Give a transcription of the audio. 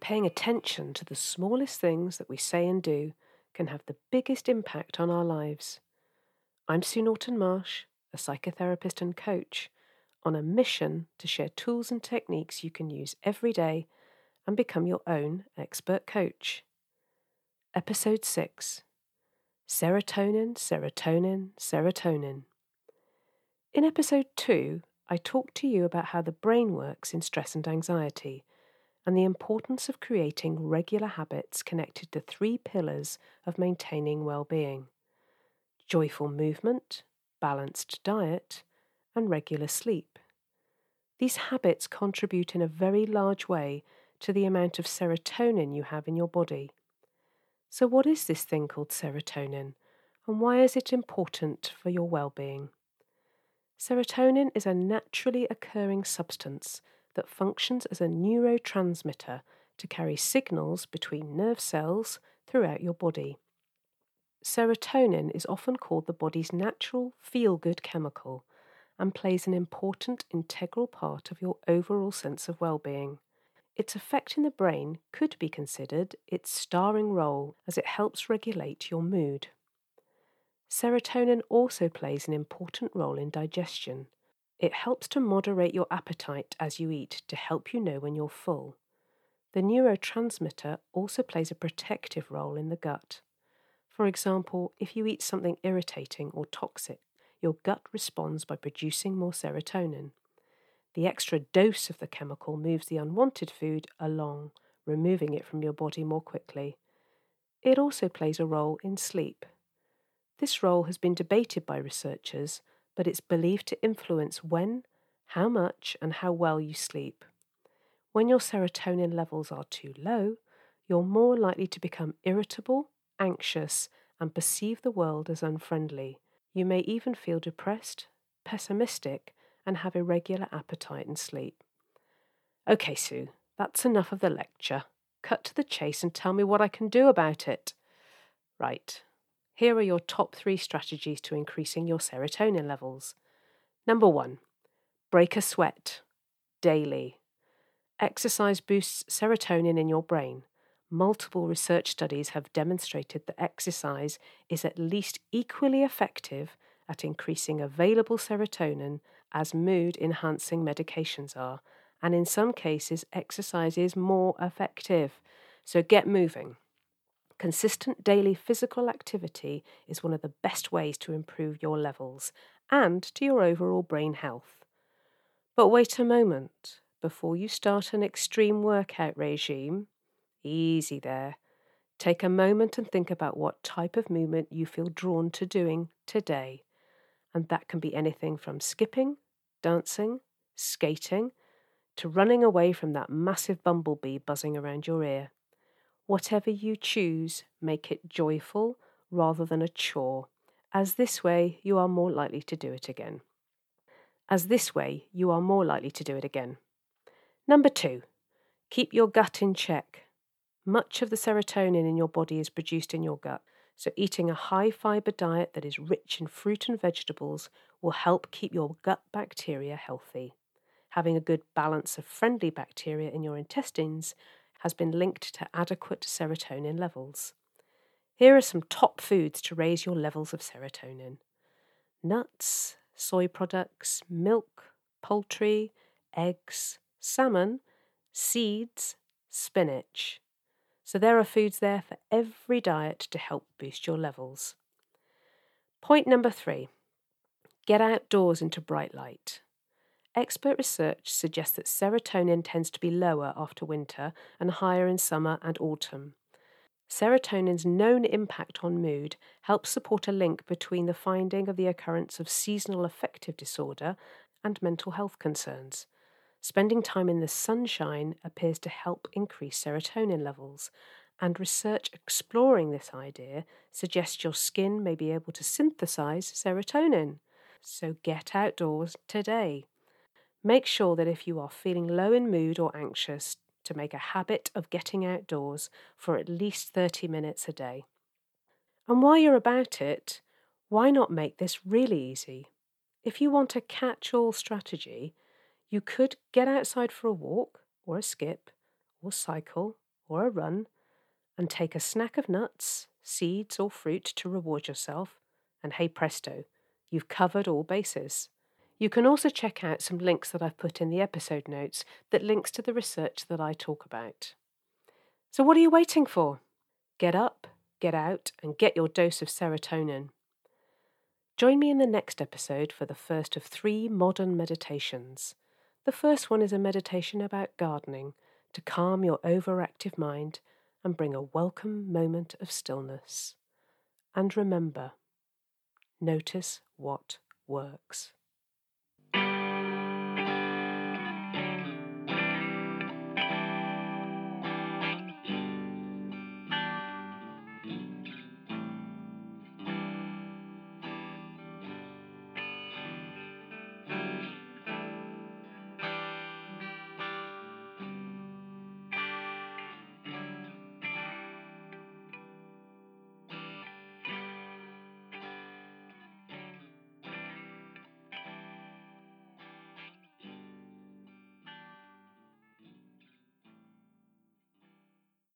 Paying attention to the smallest things that we say and do can have the biggest impact on our lives. I'm Sue Norton Marsh, a psychotherapist and coach, on a mission to share tools and techniques you can use every day and become your own expert coach. Episode 6 Serotonin, Serotonin, Serotonin. In episode 2, I talked to you about how the brain works in stress and anxiety and the importance of creating regular habits connected to three pillars of maintaining well-being: joyful movement, balanced diet, and regular sleep. These habits contribute in a very large way to the amount of serotonin you have in your body. So, what is this thing called serotonin, and why is it important for your well being? Serotonin is a naturally occurring substance that functions as a neurotransmitter to carry signals between nerve cells throughout your body. Serotonin is often called the body's natural feel good chemical and plays an important integral part of your overall sense of well being. Its effect in the brain could be considered its starring role as it helps regulate your mood. Serotonin also plays an important role in digestion. It helps to moderate your appetite as you eat to help you know when you're full. The neurotransmitter also plays a protective role in the gut. For example, if you eat something irritating or toxic, your gut responds by producing more serotonin. The extra dose of the chemical moves the unwanted food along, removing it from your body more quickly. It also plays a role in sleep. This role has been debated by researchers, but it's believed to influence when, how much, and how well you sleep. When your serotonin levels are too low, you're more likely to become irritable, anxious, and perceive the world as unfriendly. You may even feel depressed, pessimistic, and have irregular appetite and sleep. OK, Sue, that's enough of the lecture. Cut to the chase and tell me what I can do about it. Right, here are your top three strategies to increasing your serotonin levels. Number one, break a sweat daily. Exercise boosts serotonin in your brain. Multiple research studies have demonstrated that exercise is at least equally effective at increasing available serotonin as mood enhancing medications are, and in some cases, exercise is more effective. So get moving. Consistent daily physical activity is one of the best ways to improve your levels and to your overall brain health. But wait a moment. Before you start an extreme workout regime, easy there. Take a moment and think about what type of movement you feel drawn to doing today. And that can be anything from skipping, dancing, skating, to running away from that massive bumblebee buzzing around your ear. Whatever you choose, make it joyful rather than a chore, as this way you are more likely to do it again. As this way you are more likely to do it again. Number two, keep your gut in check. Much of the serotonin in your body is produced in your gut, so eating a high fiber diet that is rich in fruit and vegetables will help keep your gut bacteria healthy. Having a good balance of friendly bacteria in your intestines has been linked to adequate serotonin levels. Here are some top foods to raise your levels of serotonin nuts, soy products, milk, poultry, eggs, salmon, seeds, spinach. So there are foods there for every diet to help boost your levels. Point number three get outdoors into bright light. Expert research suggests that serotonin tends to be lower after winter and higher in summer and autumn. Serotonin's known impact on mood helps support a link between the finding of the occurrence of seasonal affective disorder and mental health concerns. Spending time in the sunshine appears to help increase serotonin levels, and research exploring this idea suggests your skin may be able to synthesize serotonin. So get outdoors today. Make sure that if you are feeling low in mood or anxious, to make a habit of getting outdoors for at least 30 minutes a day. And while you're about it, why not make this really easy? If you want a catch all strategy, you could get outside for a walk, or a skip, or cycle, or a run and take a snack of nuts, seeds, or fruit to reward yourself, and hey presto, you've covered all bases. You can also check out some links that I've put in the episode notes that links to the research that I talk about. So, what are you waiting for? Get up, get out, and get your dose of serotonin. Join me in the next episode for the first of three modern meditations. The first one is a meditation about gardening to calm your overactive mind and bring a welcome moment of stillness. And remember, notice what works.